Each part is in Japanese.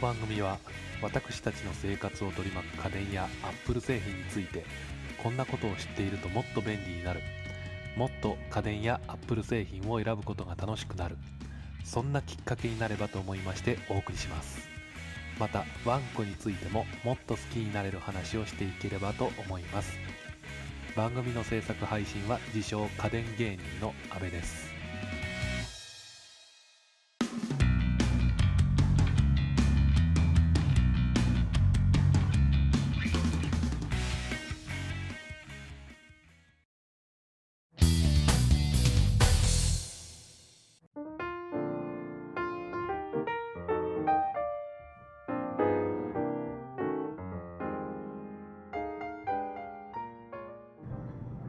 の番組は私たちの生活を取り巻く家電やアップル製品についてこんなことを知っているともっと便利になる。もっと家電やアップル製品を選ぶことが楽しくなる。そんなきっかけになればと思いましてお送りします。またワンコについてももっと好きになれる話をしていければと思います。番組の制作配信は自称家電芸人の阿部です。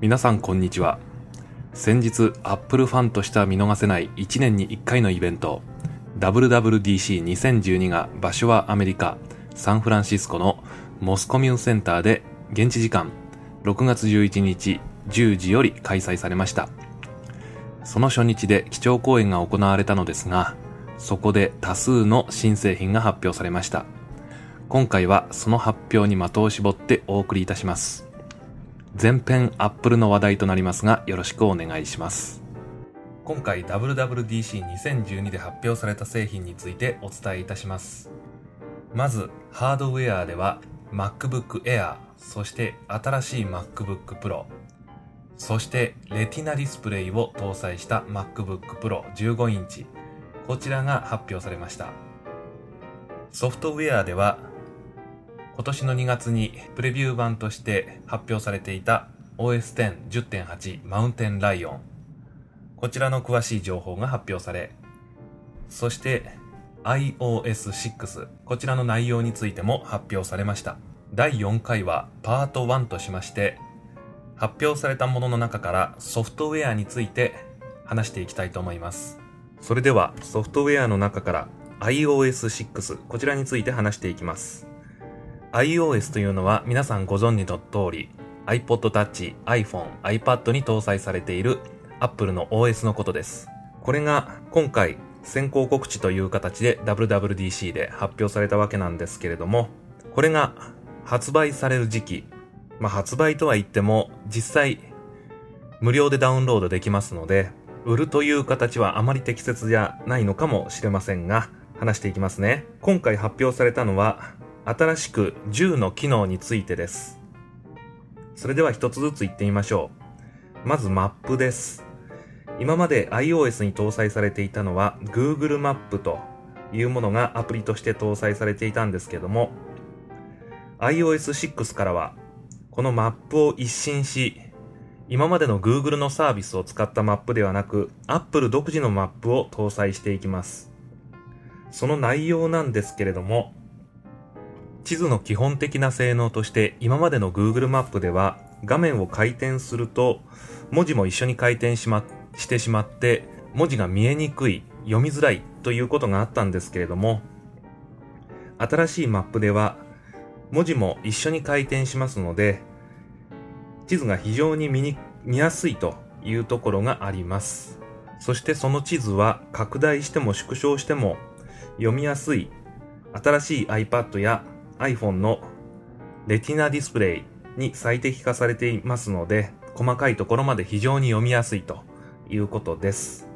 皆さんこんにちは。先日アップルファンとしては見逃せない1年に1回のイベント WWDC2012 が場所はアメリカサンフランシスコのモスコミュンセンターで現地時間6月11日10時より開催されました。その初日で基調講演が行われたのですがそこで多数の新製品が発表されました。今回はその発表に的を絞ってお送りいたします。全編アップルの話題となりますがよろしくお願いします。今回 WWDC2012 で発表された製品についてお伝えいたします。まずハードウェアでは MacBook Air そして新しい MacBook Pro そしてレティナディスプレイを搭載した MacBook Pro 15インチ。こちらが発表されました。ソフトウェアでは今年の2月にプレビュー版として発表されていた OS10.10.8 マウンテンライオン。こちらの詳しい情報が発表されそして iOS6 こちらの内容についても発表されました。第4回はパート1としまして発表されたものの中からソフトウェアについて話していきたいと思います。それではソフトウェアの中から iOS6 こちらについて話していきます。iOS というのは皆さんご存知の通り iPod Touch、iPhone、iPad に搭載されている Apple の OS のことです。これが今回先行告知という形で WWDC で発表されたわけなんですけれども、これが発売される時期、まあ発売とは言っても実際無料でダウンロードできますので、売るという形はあまり適切じゃないのかもしれませんが、話していきますね。今回発表されたのは新しく10の機能についてです。それでは一つずつ言ってみましょう。まずマップです。今まで iOS に搭載されていたのは Google マップというものがアプリとして搭載されていたんですけども iOS6 からはこのマップを一新し今までの Google のサービスを使ったマップではなく Apple 独自のマップを搭載していきます。その内容なんですけれども地図の基本的な性能として今までの Google マップでは画面を回転すると文字も一緒に回転し,、ま、してしまって文字が見えにくい読みづらいということがあったんですけれども新しいマップでは文字も一緒に回転しますので地図が非常に見に見やすいというところがあります。そしてその地図は拡大しても縮小しても読みやすい新しい iPad や iPhone のレティナディスプレイに最適化されていますので、細かいところまで非常に読みやすいということです。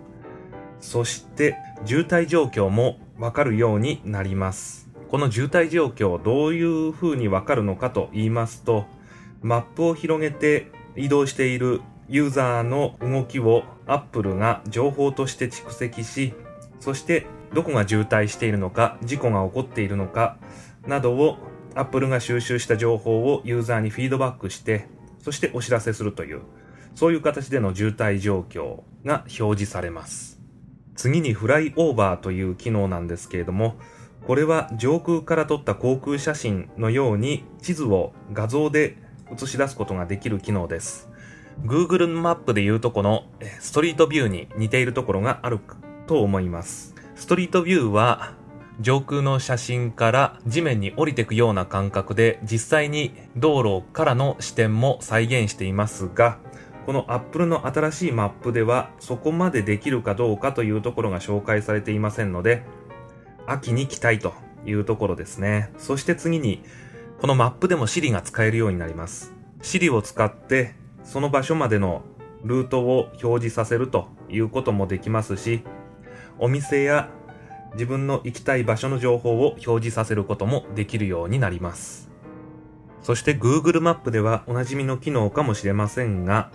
そして、渋滞状況もわかるようになります。この渋滞状況、どういう風にわかるのかと言いますと、マップを広げて移動しているユーザーの動きを Apple が情報として蓄積し、そしてどこが渋滞しているのか、事故が起こっているのか、などを Apple が収集した情報をユーザーにフィードバックして、そしてお知らせするという、そういう形での渋滞状況が表示されます。次にフライオーバーという機能なんですけれども、これは上空から撮った航空写真のように地図を画像で映し出すことができる機能です。Google マップでいうとこのストリートビューに似ているところがあると思います。ストリートビューは上空の写真から地面に降りていくような感覚で実際に道路からの視点も再現していますがこの Apple の新しいマップではそこまでできるかどうかというところが紹介されていませんので秋に期待というところですね。そして次に、このマップでも Siri が使えるようになります。Siri を使って、その場所までのルートを表示させるということもできますし、お店や自分の行きたい場所の情報を表示させることもできるようになります。そして Google マップではおなじみの機能かもしれませんが、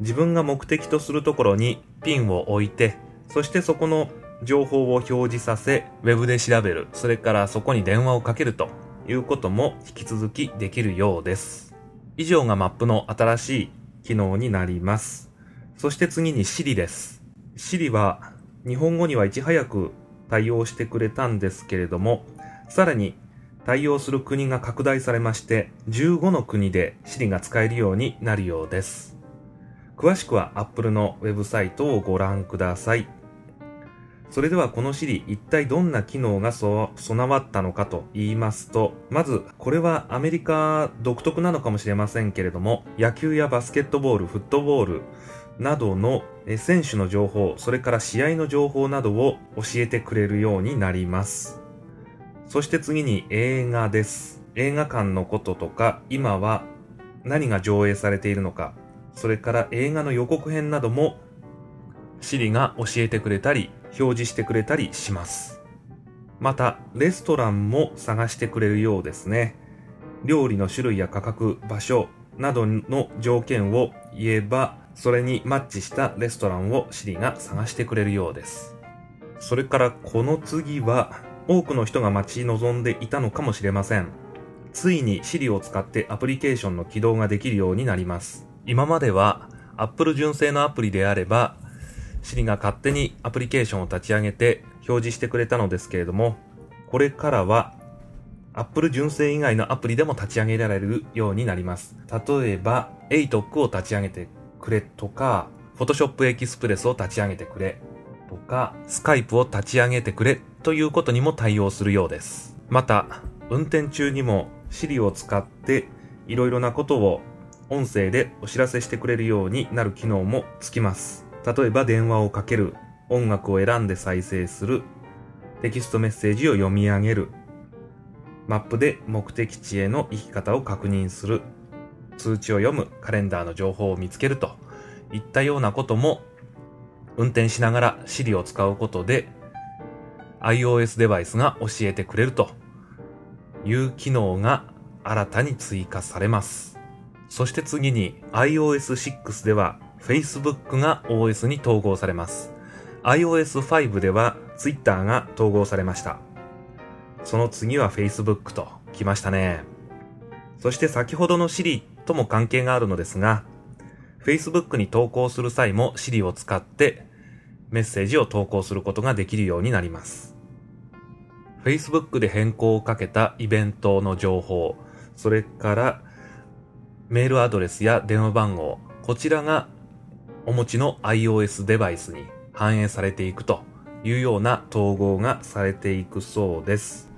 自分が目的とするところにピンを置いて、そしてそこの情報を表示させ、Web で調べる、それからそこに電話をかけるということも引き続きできるようです。以上がマップの新しい機能になります。そして次に Siri です。Siri は日本語にはいち早く対応してくれたんですけれども、さらに対応する国が拡大されまして、15の国で Siri が使えるようになるようです。詳しくは Apple のウェブサイトをご覧ください。それではこの Siri 一体どんな機能が備わったのかと言いますと、まずこれはアメリカ独特なのかもしれませんけれども、野球やバスケットボール、フットボールなどの選手の情報、それから試合の情報などを教えてくれるようになります。そして次に映画です。映画館のこととか、今は何が上映されているのか、それから映画の予告編なども Siri が教えてくれたり、表示してくれたりします。また、レストランも探してくれるようですね。料理の種類や価格、場所などの条件を言えば、それにマッチしたレストランをシリが探してくれるようです。それからこの次は、多くの人が待ち望んでいたのかもしれません。ついに Siri を使ってアプリケーションの起動ができるようになります。今までは Apple 純正のアプリであれば Siri が勝手にアプリケーションを立ち上げて表示してくれたのですけれども、これからは Apple 純正以外のアプリでも立ち上げられるようになります。例えば、ATOC を立ち上げてくれとか、Photoshop Express を立ち上げてくれとか、Skype を立ち上げてくれということにも対応するようです。また、運転中にも Siri を使っていろいろなことを音声でお知らせしてくれるようになる機能もつきます。例えば電話をかける、音楽を選んで再生する、テキストメッセージを読み上げる、マップで目的地への行き方を確認する、通知を読む、カレンダーの情報を見つけるといったようなことも運転しながら Siri を使うことで iOS デバイスが教えてくれるという機能が新たに追加されます。そして次に iOS6 では Facebook が OS に統合されます。iOS5 では Twitter が統合されました。その次は Facebook と来ましたね。そして先ほどの Siri とも関係があるのですが、Facebook に投稿する際も Siri を使ってメッセージを投稿することができるようになります。Facebook で変更をかけたイベントの情報、それからメールアドレスや電話番号、こちらがお持ちの iOS デバイスに反映されていくというような統合がされていくそうです。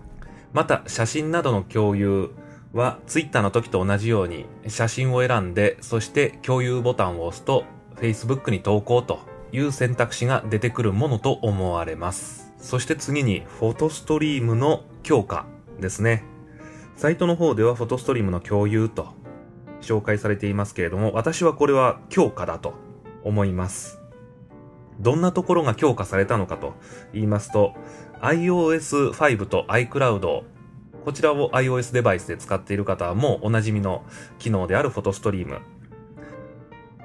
また、写真などの共有は Twitter の時と同じように写真を選んで、そして共有ボタンを押すと Facebook に投稿という選択肢が出てくるものと思われます。そして次にフォトストリームの強化ですね。サイトの方ではフォトストリームの共有と紹介されていますけれども、私はこれは強化だと思います。どんなところが強化されたのかと言いますと、iOS5 と iCloud、こちらを iOS デバイスで使っている方はもうおなじみの機能であるフォトストリーム。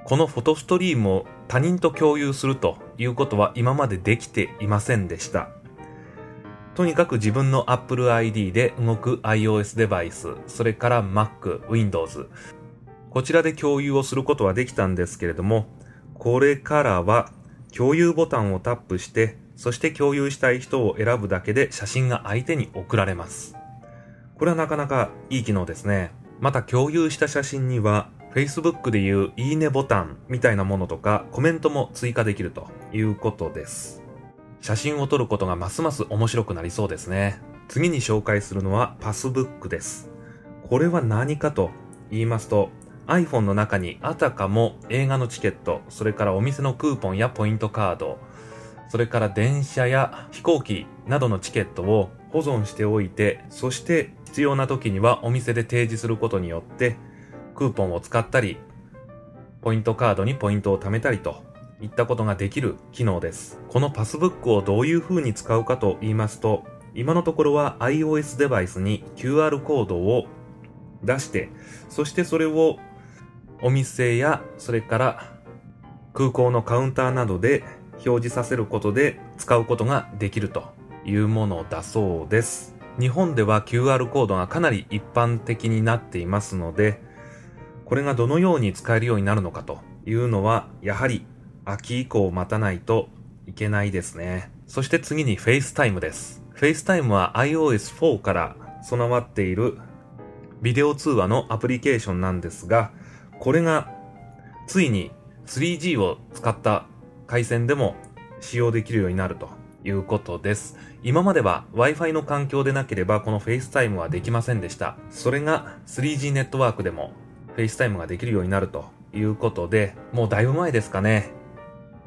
このフォトストリームを他人と共有するということは今までできていませんでした。とにかく自分の Apple ID で動く iOS デバイス、それから Mac、Windows、こちらで共有をすることはできたんですけれども、これからは共有ボタンをタップして、そして共有したい人を選ぶだけで写真が相手に送られます。これはなかなかいい機能ですね。また共有した写真には Facebook でいういいねボタンみたいなものとかコメントも追加できるということです。写真を撮ることがますます面白くなりそうですね。次に紹介するのはパスブックです。これは何かと言いますと、iPhone の中にあたかも映画のチケット、それからお店のクーポンやポイントカード、それから電車や飛行機などのチケットを保存しておいて、そして必要な時にはお店で提示することによって、クーポンを使ったり、ポイントカードにポイントを貯めたりといったことができる機能です。このパスブックをどういう風に使うかと言いますと、今のところは iOS デバイスに QR コードを出して、そしてそれをお店や、それから空港のカウンターなどで表示させることで使うことができるというものだそうです。日本では QR コードがかなり一般的になっていますので、これがどのように使えるようになるのかというのは、やはり秋以降待たないといけないですね。そして次に FaceTime です。FaceTime は iOS4 から備わっているビデオ通話のアプリケーションなんですが、これがついに 3G を使った回線でも使用できるようになるということです。今までは Wi-Fi の環境でなければこの FaceTime はできませんでした。それが 3G ネットワークでも FaceTime ができるようになるということで、もうだいぶ前ですかね。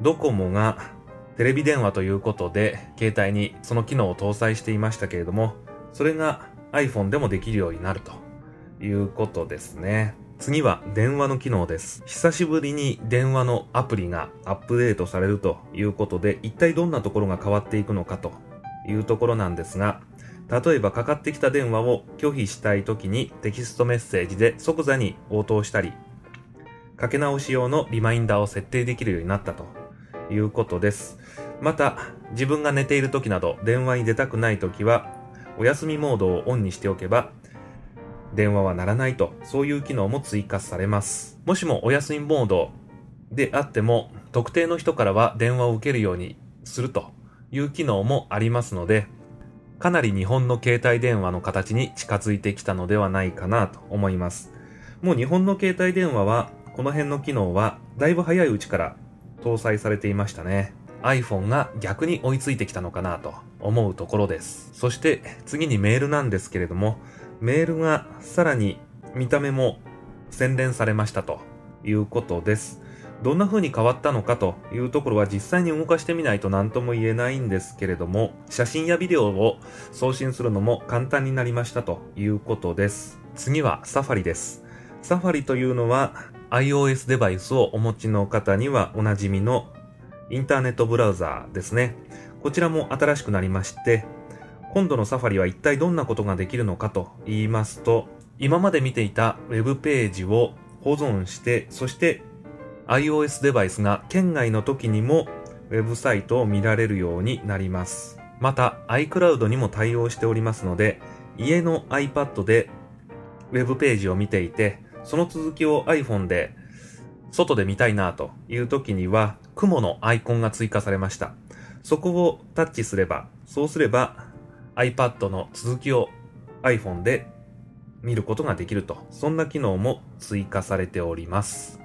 ドコモがテレビ電話ということで携帯にその機能を搭載していましたけれども、それが iPhone でもできるようになるということですね。次は電話の機能です。久しぶりに電話のアプリがアップデートされるということで、一体どんなところが変わっていくのかというところなんですが、例えばかかってきた電話を拒否したい時にテキストメッセージで即座に応答したり、かけ直し用のリマインダーを設定できるようになったということです。また、自分が寝ている時など電話に出たくない時は、お休みモードをオンにしておけば、電話は鳴らないと、そういう機能も追加されます。もしもお休みモードであっても、特定の人からは電話を受けるようにするという機能もありますので、かなり日本の携帯電話の形に近づいてきたのではないかなと思います。もう日本の携帯電話は、この辺の機能はだいぶ早いうちから搭載されていましたね。iPhone が逆に追いついてきたのかなと思うところです。そして次にメールなんですけれども、メールがさらに見た目も洗練されましたということです。どんな風に変わったのかというところは実際に動かしてみないと何とも言えないんですけれども、写真やビデオを送信するのも簡単になりましたということです。次はサファリです。サファリというのは iOS デバイスをお持ちの方にはおなじみのインターネットブラウザーですね。こちらも新しくなりまして、今度のサファリは一体どんなことができるのかと言いますと、今まで見ていた Web ページを保存して、そして iOS デバイスが県外の時にもウェブサイトを見られるようになります。また iCloud にも対応しておりますので、家の iPad で Web ページを見ていて、その続きを iPhone で外で見たいなという時には、雲のアイコンが追加されました。そこをタッチすれば、そうすれば iPad の続きを iPhone で見ることができると、そんな機能も追加されております。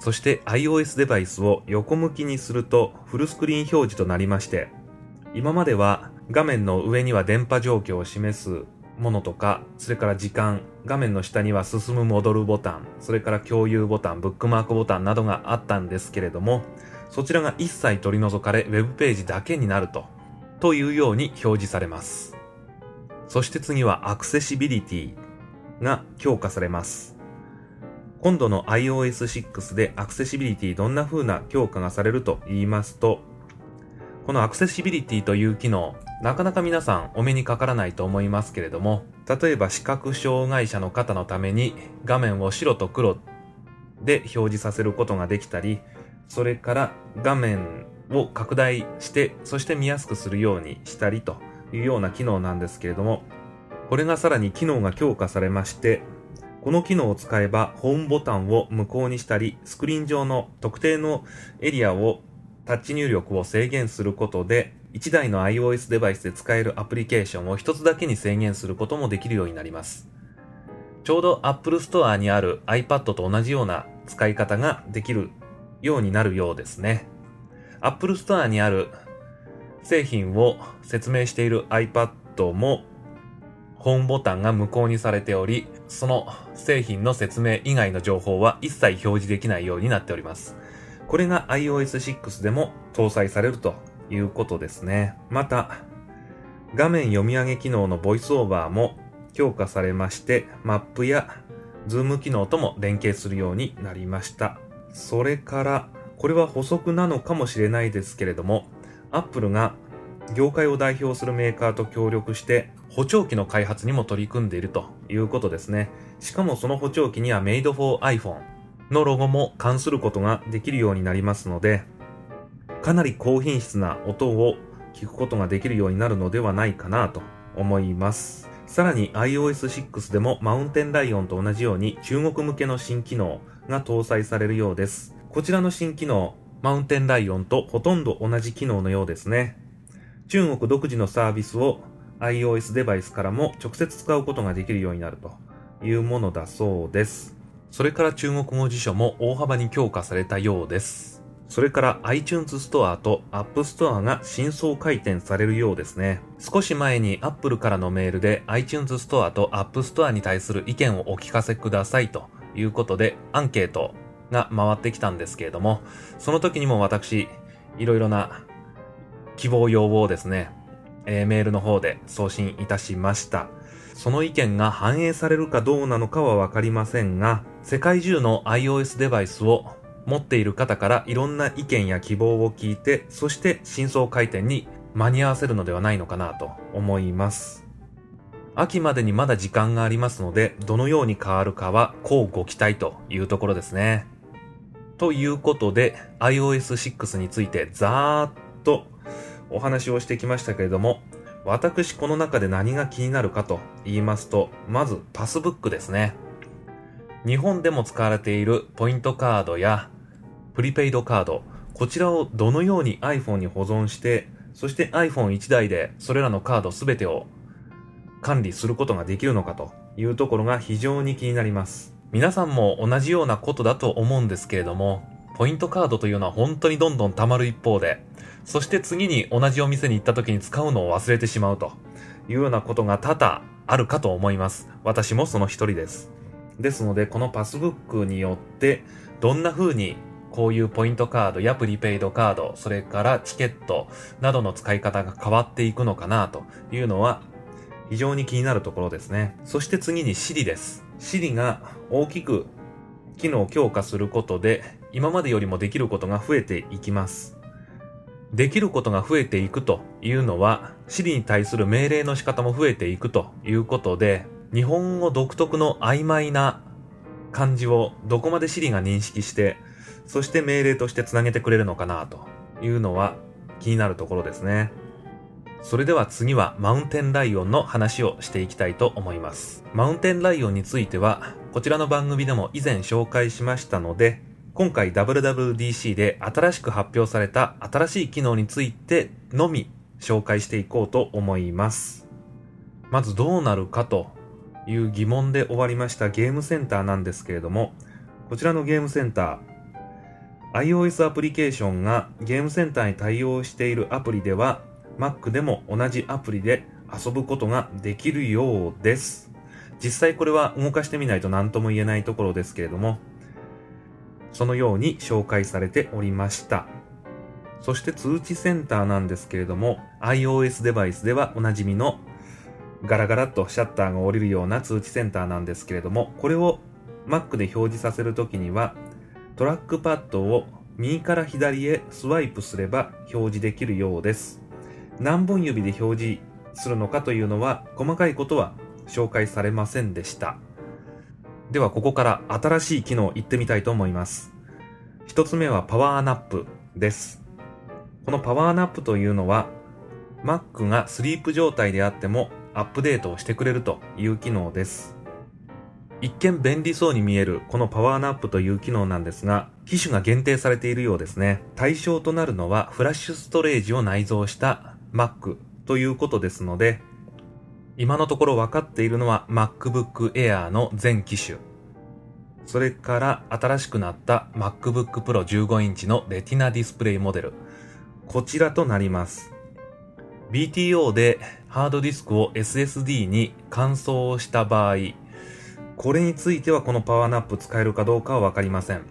そして iOS デバイスを横向きにするとフルスクリーン表示となりまして、今までは画面の上には電波状況を示すものとか、それから時間、画面の下には進む戻るボタン、それから共有ボタン、ブックマークボタンなどがあったんですけれども、そちらが一切取り除かれ、ウェブページだけになるとというように表示されます。そして次はアクセシビリティが強化されます。今度の iOS6 でアクセシビリティどんな風な強化がされると言いますと、このアクセシビリティという機能、なかなか皆さんお目にかからないと思いますけれども、例えば視覚障害者の方のために画面を白と黒で表示させることができたり、それから画面を拡大して、そして見やすくするようにしたりというような機能なんですけれども、これがさらに機能が強化されまして、この機能を使えばホームボタンを無効にしたり、スクリーン上の特定のエリアをタッチ入力を制限することで、1台の iOS デバイスで使えるアプリケーションを1つだけに制限することもできるようになります。ちょうど Apple Store にある iPad と同じような使い方ができるようになるようですね。Apple Store にある製品を説明している iPad もホームボタンが無効にされており、その製品の説明以外の情報は一切表示できないようになっております。これが iOS6 でも搭載されるということですね。また、画面読み上げ機能の VoiceOver も強化されまして、マップやズーム機能とも連携するようになりました。それから、これは補足なのかもしれないですけれども、Apple が業界を代表するメーカーと協力して補聴器の開発にも取り組んでいるということですね。しかもその補聴器には Made for iPhone のロゴも関することができるようになりますので、かなり高品質な音を聞くことができるようになるのではないかなと思います。さらに iOS6 でもマウンテンライオンと同じように中国向けの新機能が搭載されるようです。こちらの新機能、マウンテンライオンとほとんど同じ機能のようですね。中国独自のサービスを iOS デバイスからも直接使うことができるようになるというものだそうです。それから中国語辞書も大幅に強化されたようです。それから iTunes Store と App Store が新装開店されるようですね。少し前に Apple からのメールで iTunes Store と App Store に対する意見をお聞かせくださいということでアンケートが回ってきたんですけれども、その時にも私、いろいろな希望要望をですね、えー、メールの方で送信いたしました。その意見が反映されるかどうなのかはわかりませんが、世界中の iOS デバイスを持っている方からいろんな意見や希望を聞いて、そして真相回転に間に合わせるのではないのかなと思います。秋までにまだ時間がありますので、どのように変わるかは、こうご期待というところですね。ということで、iOS6 についてざーっとお話をしてきましたけれども、私この中で何が気になるかと言いますと、まずパスブックですね。日本でも使われているポイントカードやプリペイドカード、こちらをどのように iPhone に保存して、そして iPhone1 台でそれらのカードすべてを管理することができるのかというところが非常に気になります。皆さんも同じようなことだと思うんですけれども、ポイントカードというのは本当にどんどん溜まる一方で、そして次に同じお店に行った時に使うのを忘れてしまうというようなことが多々あるかと思います。私もその一人です。ですので、このパスブックによって、どんな風にこういうポイントカードやプリペイドカード、それからチケットなどの使い方が変わっていくのかなというのは非常に気になるところですね。そして次に Siri です。Siri が大きく機能を強化することで今までよりもできることが増えていきます。できることが増えていくというのは、Siri に対する命令の仕方も増えていくということで、日本語独特の曖昧な漢字をどこまで Siri が認識して、そして命令としてつなげてくれるのかなというのは気になるところですね。それでは次はマウンテンライオンの話をしていきたいと思います。マウンテンライオンについては、こちらの番組でも以前紹介しましたので、今回 WWDC で新しく発表された新しい機能についてのみ紹介していこうと思います。まずどうなるかという疑問で終わりましたゲームセンターなんですけれども、こちらのゲームセンター、iOS アプリケーションがゲームセンターに対応しているアプリでは、Mac でも同じアプリで遊ぶことができるようです。実際これは動かしてみないと何とも言えないところですけれども、そのように紹介されておりました。そして通知センターなんですけれども、iOS デバイスではおなじみのガラガラっとシャッターが降りるような通知センターなんですけれども、これを Mac で表示させるときには、トラックパッドを右から左へスワイプすれば表示できるようです。何本指で表示するのかというのは細かいことは紹介されませんでした。ではここから新しい機能行ってみたいと思います。一つ目はパワーナップです。このパワーナップというのは Mac がスリープ状態であってもアップデートをしてくれるという機能です。一見便利そうに見えるこのパワーナップという機能なんですが、機種が限定されているようですね。対象となるのはフラッシュストレージを内蔵した Mac ということですので、今のところ分かっているのは MacBook Air の全機種。それから新しくなった MacBook Pro 15インチのレティナディスプレイモデル。こちらとなります。BTO でハードディスクを SSD に換装した場合、これについてはこのパワーナップ使えるかどうかはわかりません。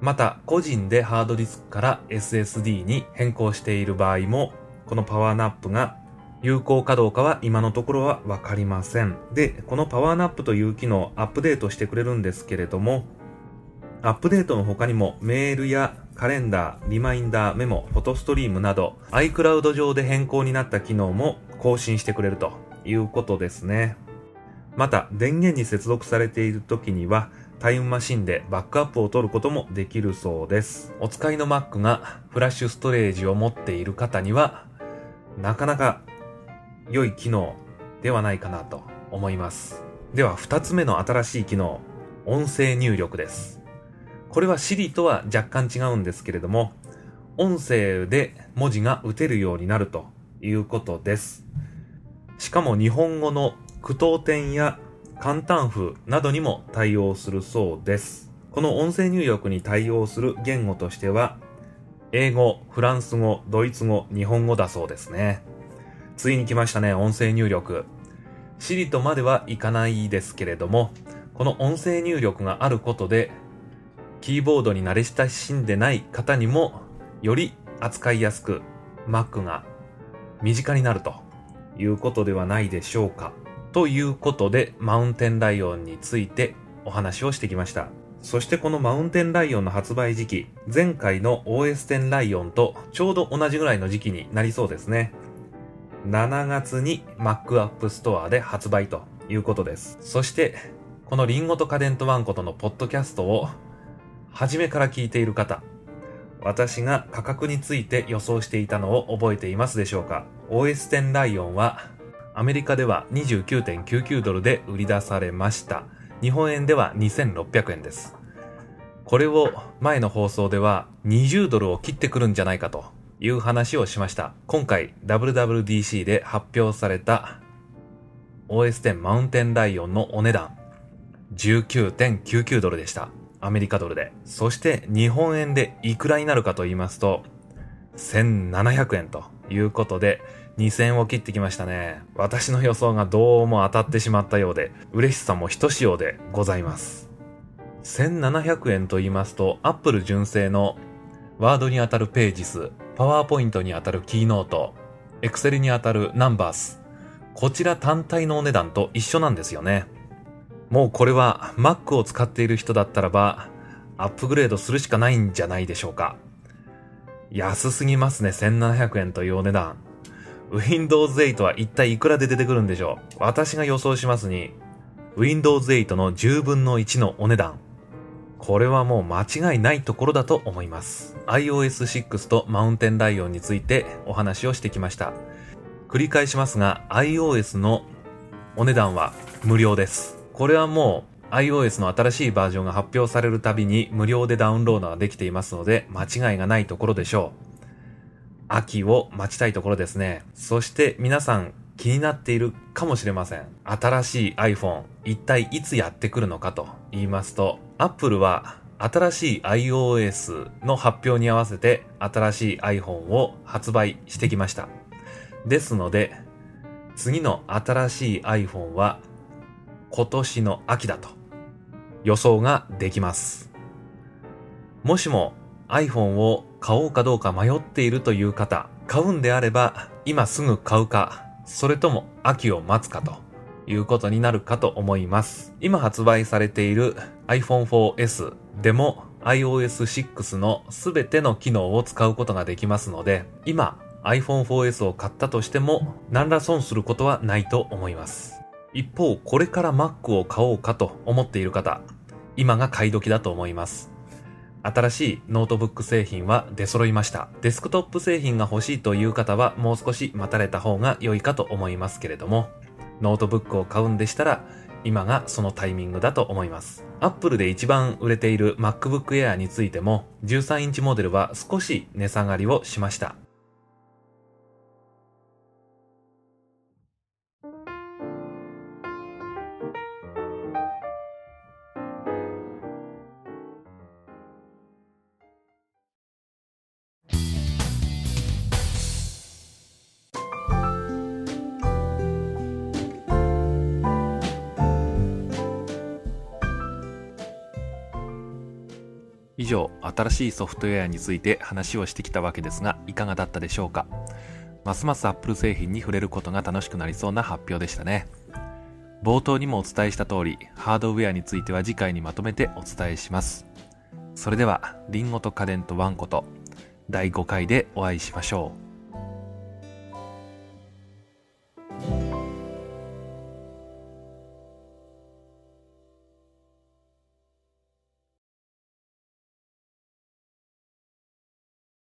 また、個人でハードディスクから SSD に変更している場合も、このパワーナップが有効かどうかは今のところはわかりません。で、このパワーナップという機能アップデートしてくれるんですけれども、アップデートの他にもメールやカレンダー、リマインダー、メモ、フォトストリームなど iCloud 上で変更になった機能も更新してくれるということですね。また、電源に接続されている時にはタイムマシンでバックアップを取ることもできるそうです。お使いの Mac がフラッシュストレージを持っている方にはなかなか良い機能ではないかなと思います。では、二つ目の新しい機能、音声入力です。これは Siri とは若干違うんですけれども、音声で文字が打てるようになるということです。しかも日本語の句読点や簡単符などにも対応するそうです。この音声入力に対応する言語としては、英語、フランス語、ドイツ語、日本語だそうですね。ついに来ましたね、音声入力。Siri とまではいかないですけれども、この音声入力があることで、キーボードに慣れ親しんでない方にも、より扱いやすく、Mac が身近になるということではないでしょうか。ということで、マウンテンライオンについてお話をしてきました。そしてこのマウンテンライオンの発売時期、前回の OS10 ライオンとちょうど同じぐらいの時期になりそうですね。7月に Mac App Store で発売ということです。そして、このリンゴと家電とワンコとのポッドキャストを初めから聞いている方、私が価格について予想していたのを覚えていますでしょうか ?OS10 ライオンはアメリカでは29.99ドルで売り出されました。日本円では2600円です。これを前の放送では20ドルを切ってくるんじゃないかという話をしました。今回 WWDC で発表された OS10 マウンテンライオンのお値段19.99ドルでした。アメリカドルで。そして日本円でいくらになるかと言いますと、1700円ということで、2000を切ってきましたね。私の予想がどうも当たってしまったようで、嬉しさもひとしおでございます。1700円と言いますと、Apple 純正のワードにあたるページ数、パワーポイントにあたるキーノート、Excel にあたるナンバース、こちら単体のお値段と一緒なんですよね。もうこれは Mac を使っている人だったらば、アップグレードするしかないんじゃないでしょうか。安すぎますね、1700円というお値段。Windows 8は一体いくらで出てくるんでしょう？私が予想しますに、Windows 8の10分の1のお値段。これはもう間違いないところだと思います。iOS6 とマウンテンライオンについてお話をしてきました。繰り返しますが、iOS のお値段は無料です。これはもう iOS の新しいバージョンが発表されるたびに無料でダウンロードができていますので間違いがないところでしょう。秋を待ちたいところですね。そして皆さん気になっているかもしれません。新しい iPhone、一体いつやってくるのかと言いますと、Apple は新しい iOS の発表に合わせて新しい iPhone を発売してきました。ですので、次の新しい iPhone は今年の秋だと予想ができます。もしも iPhone を買おうかどうか迷っているという方、買うんであれば今すぐ買うか、それとも秋を待つかということになるかと思います。今発売されている iPhone 4S でも iOS6 のすべての機能を使うことができますので、今 iPhone 4S を買ったとしても何ら損することはないと思います。一方、これから Mac を買おうかと思っている方、今が買い時だと思います。新しいノートブック製品は出揃いました。デスクトップ製品が欲しいという方はもう少し待たれた方が良いかと思いますけれども、ノートブックを買うんでしたら、今がそのタイミングだと思います。Apple で一番売れている MacBook Air についても、13インチモデルは少し値下がりをしました。以上、新しいソフトウェアについて話をしてきたわけですが、いかがだったでしょうか？ますますアップル製品に触れることが楽しくなりそうな発表でしたね。冒頭にもお伝えした通り、ハードウェアについては次回にまとめてお伝えします。それでは、りんごと家電とワンコと第5回でお会いしましょう。